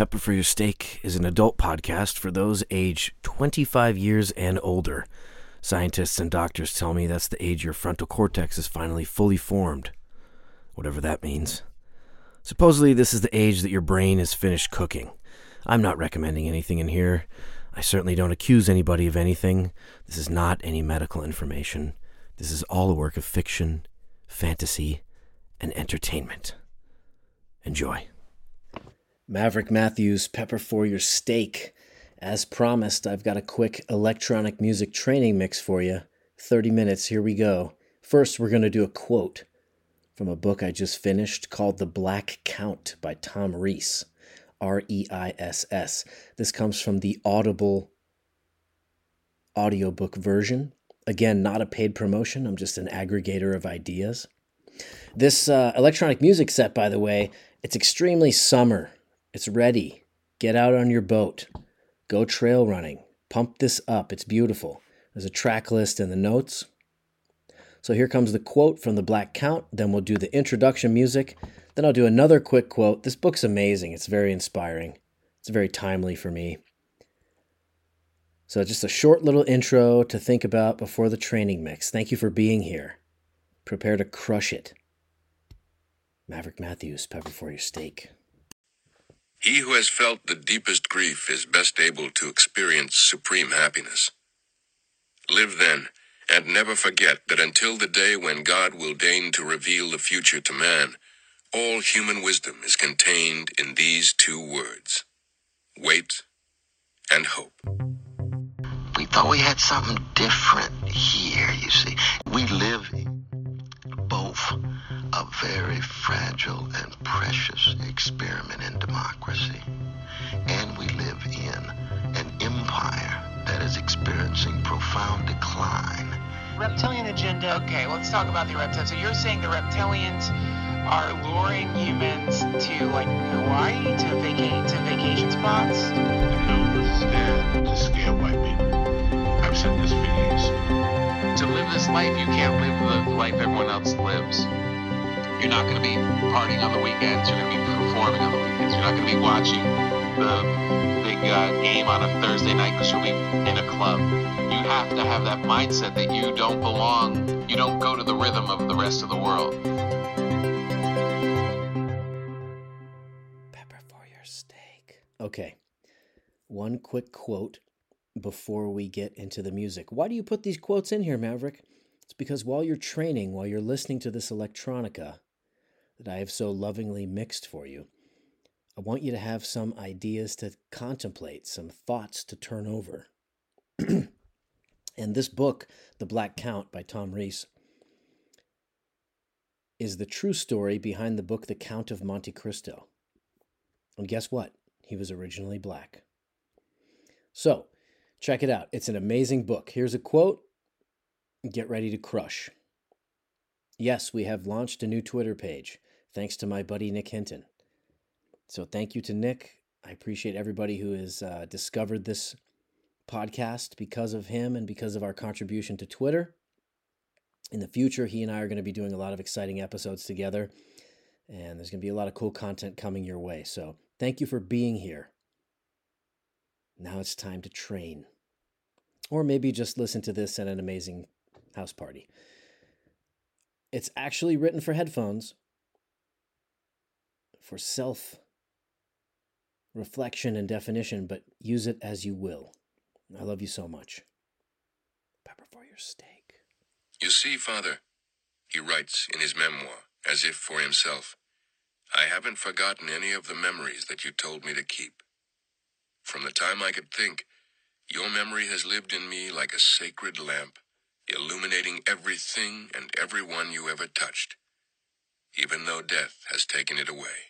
Pepper for Your Steak is an adult podcast for those age 25 years and older. Scientists and doctors tell me that's the age your frontal cortex is finally fully formed, whatever that means. Supposedly, this is the age that your brain is finished cooking. I'm not recommending anything in here. I certainly don't accuse anybody of anything. This is not any medical information. This is all a work of fiction, fantasy, and entertainment. Enjoy. Maverick Matthews, Pepper for Your Steak. As promised, I've got a quick electronic music training mix for you. 30 minutes, here we go. First, we're going to do a quote from a book I just finished called The Black Count by Tom Reiss. R E I S S. This comes from the Audible audiobook version. Again, not a paid promotion, I'm just an aggregator of ideas. This uh, electronic music set, by the way, it's extremely summer. It's ready. Get out on your boat. Go trail running. Pump this up. It's beautiful. There's a track list and the notes. So here comes the quote from the Black Count. Then we'll do the introduction music. Then I'll do another quick quote. This book's amazing. It's very inspiring. It's very timely for me. So, just a short little intro to think about before the training mix. Thank you for being here. Prepare to crush it. Maverick Matthews, pepper for your steak. He who has felt the deepest grief is best able to experience supreme happiness. Live then, and never forget that until the day when God will deign to reveal the future to man, all human wisdom is contained in these two words wait and hope. We thought we had something different here, you see. We live very fragile and precious experiment in democracy, and we live in an empire that is experiencing profound decline. Reptilian agenda. Okay, let's talk about the reptilians. So you're saying the reptilians are luring humans to like Hawaii to vacate to vacation spots? No, this is there to scare white people. I've said this for years. To live this life, you can't live the life everyone else lives. You're not going to be partying on the weekends. You're going to be performing on the weekends. You're not going to be watching the big uh, game on a Thursday night because you'll be in a club. You have to have that mindset that you don't belong. You don't go to the rhythm of the rest of the world. Pepper for your steak. Okay. One quick quote before we get into the music. Why do you put these quotes in here, Maverick? It's because while you're training, while you're listening to this electronica that I have so lovingly mixed for you, I want you to have some ideas to contemplate, some thoughts to turn over. and this book, The Black Count by Tom Reiss, is the true story behind the book The Count of Monte Cristo. And guess what? He was originally black. So, check it out. It's an amazing book. Here's a quote. Get ready to crush. Yes, we have launched a new Twitter page, thanks to my buddy Nick Hinton. So, thank you to Nick. I appreciate everybody who has uh, discovered this podcast because of him and because of our contribution to Twitter. In the future, he and I are going to be doing a lot of exciting episodes together, and there's going to be a lot of cool content coming your way. So, thank you for being here. Now it's time to train. Or maybe just listen to this at an amazing house party. It's actually written for headphones for self reflection and definition, but use it as you will. I love you so much. Pepper for your steak. You see, Father, he writes in his memoir, as if for himself, I haven't forgotten any of the memories that you told me to keep. From the time I could think, your memory has lived in me like a sacred lamp, illuminating everything and everyone you ever touched, even though death has taken it away.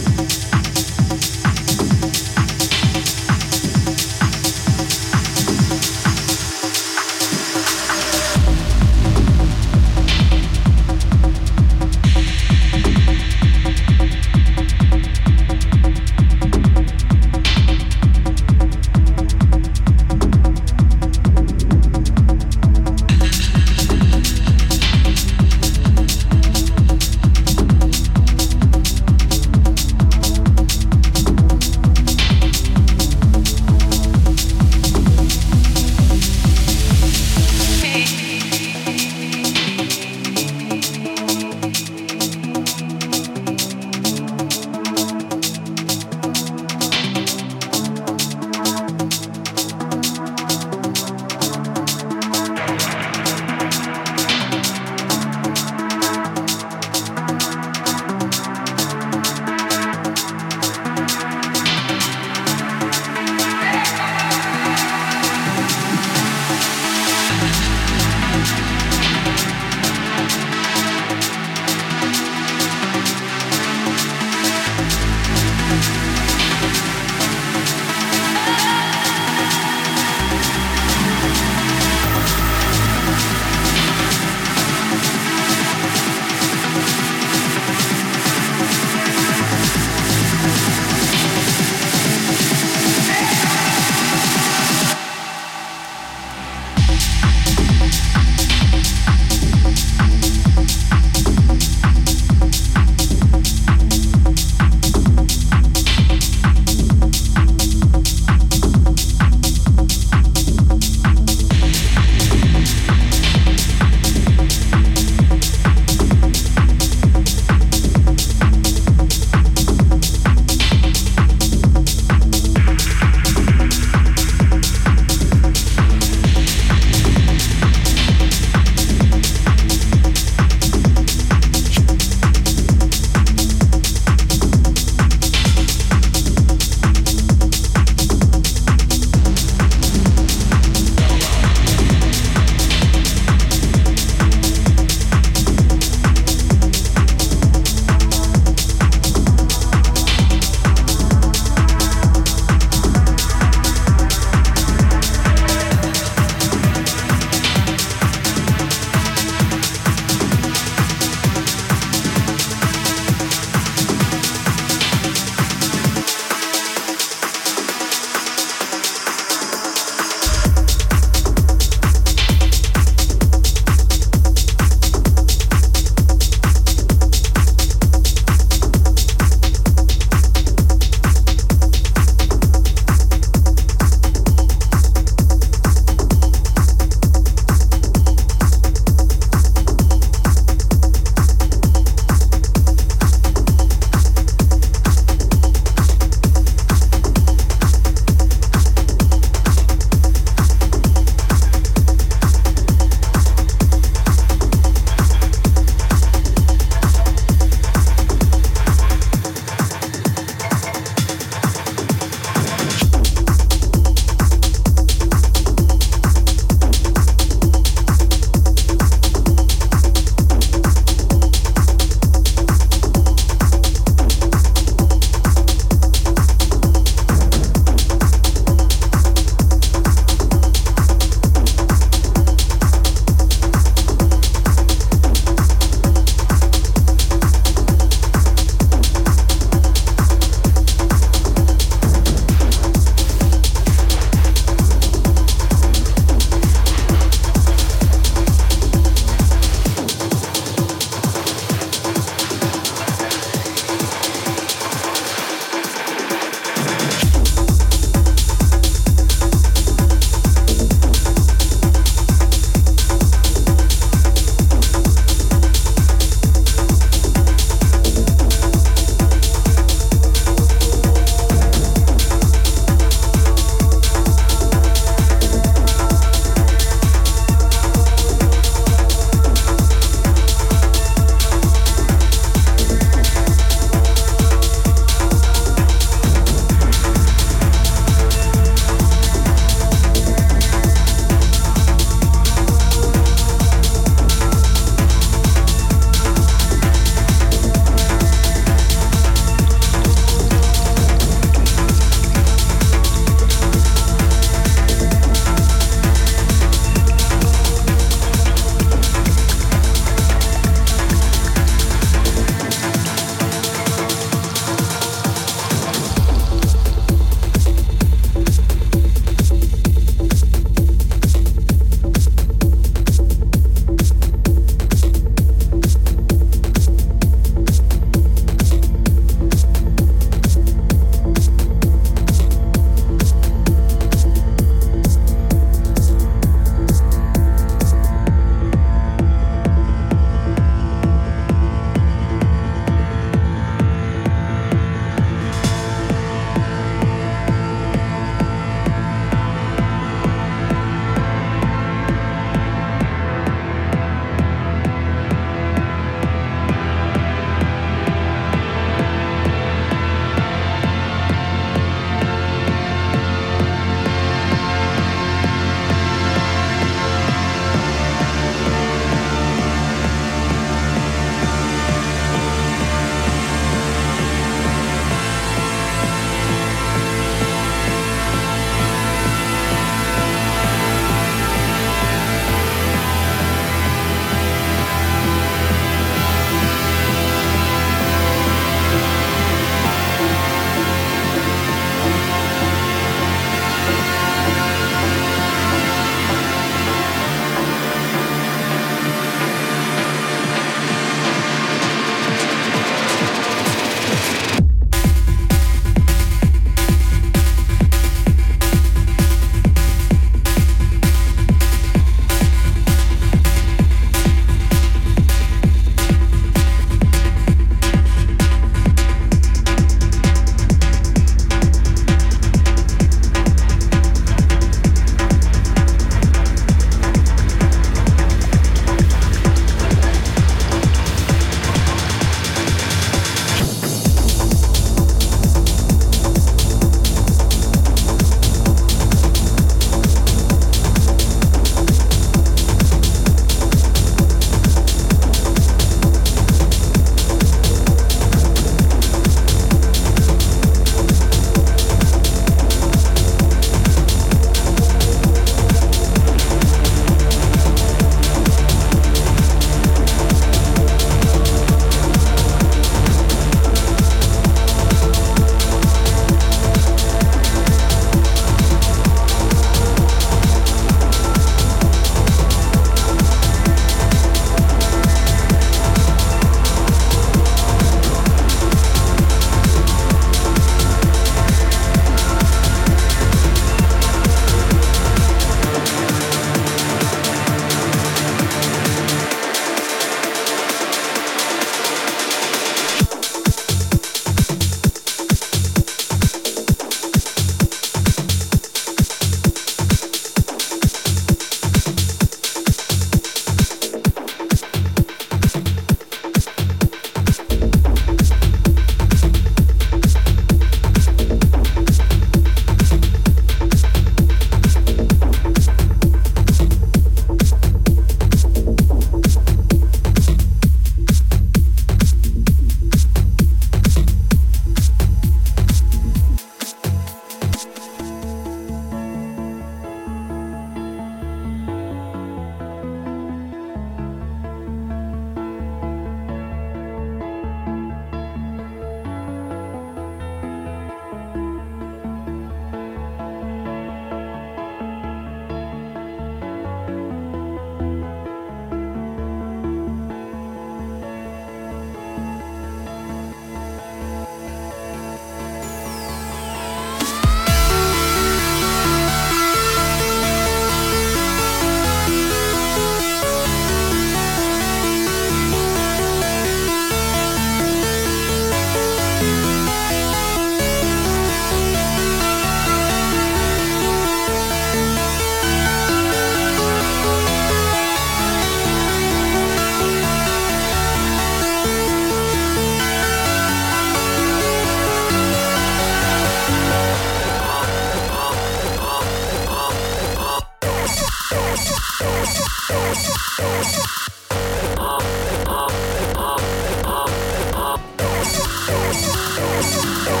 Oh.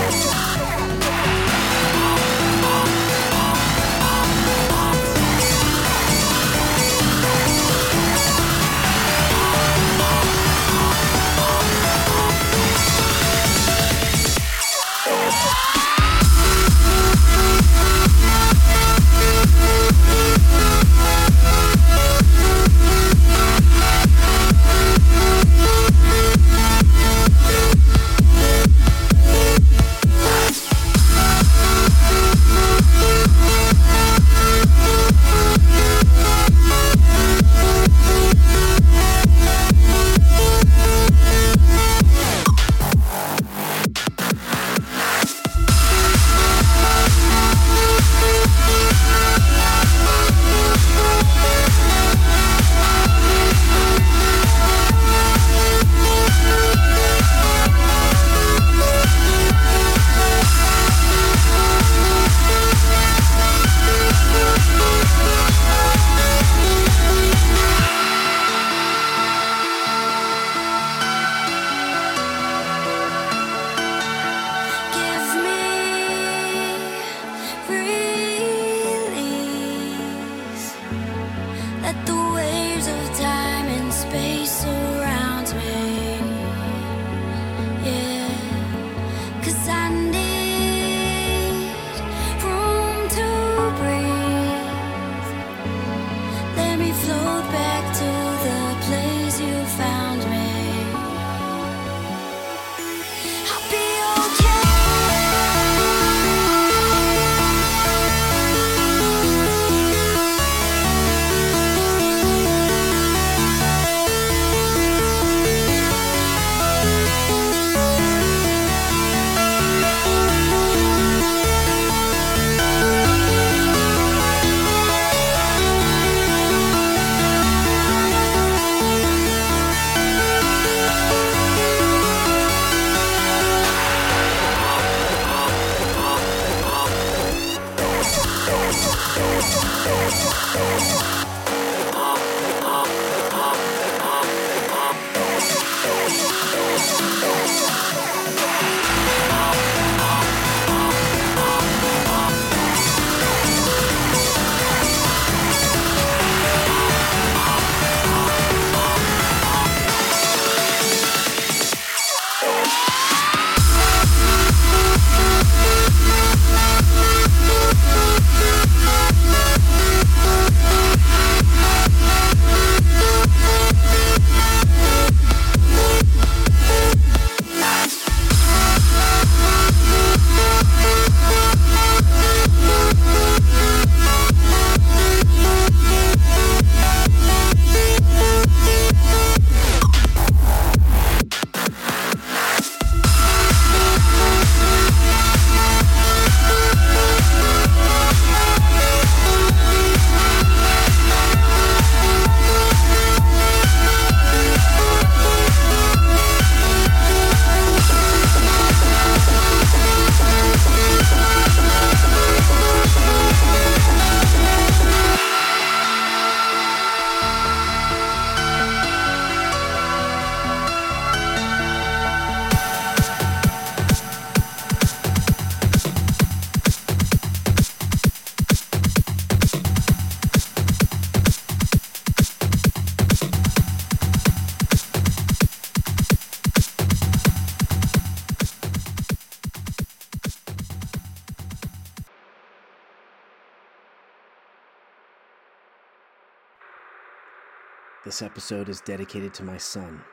This episode is dedicated to my son,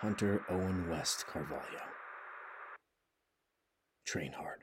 Hunter Owen West Carvalho. Train hard.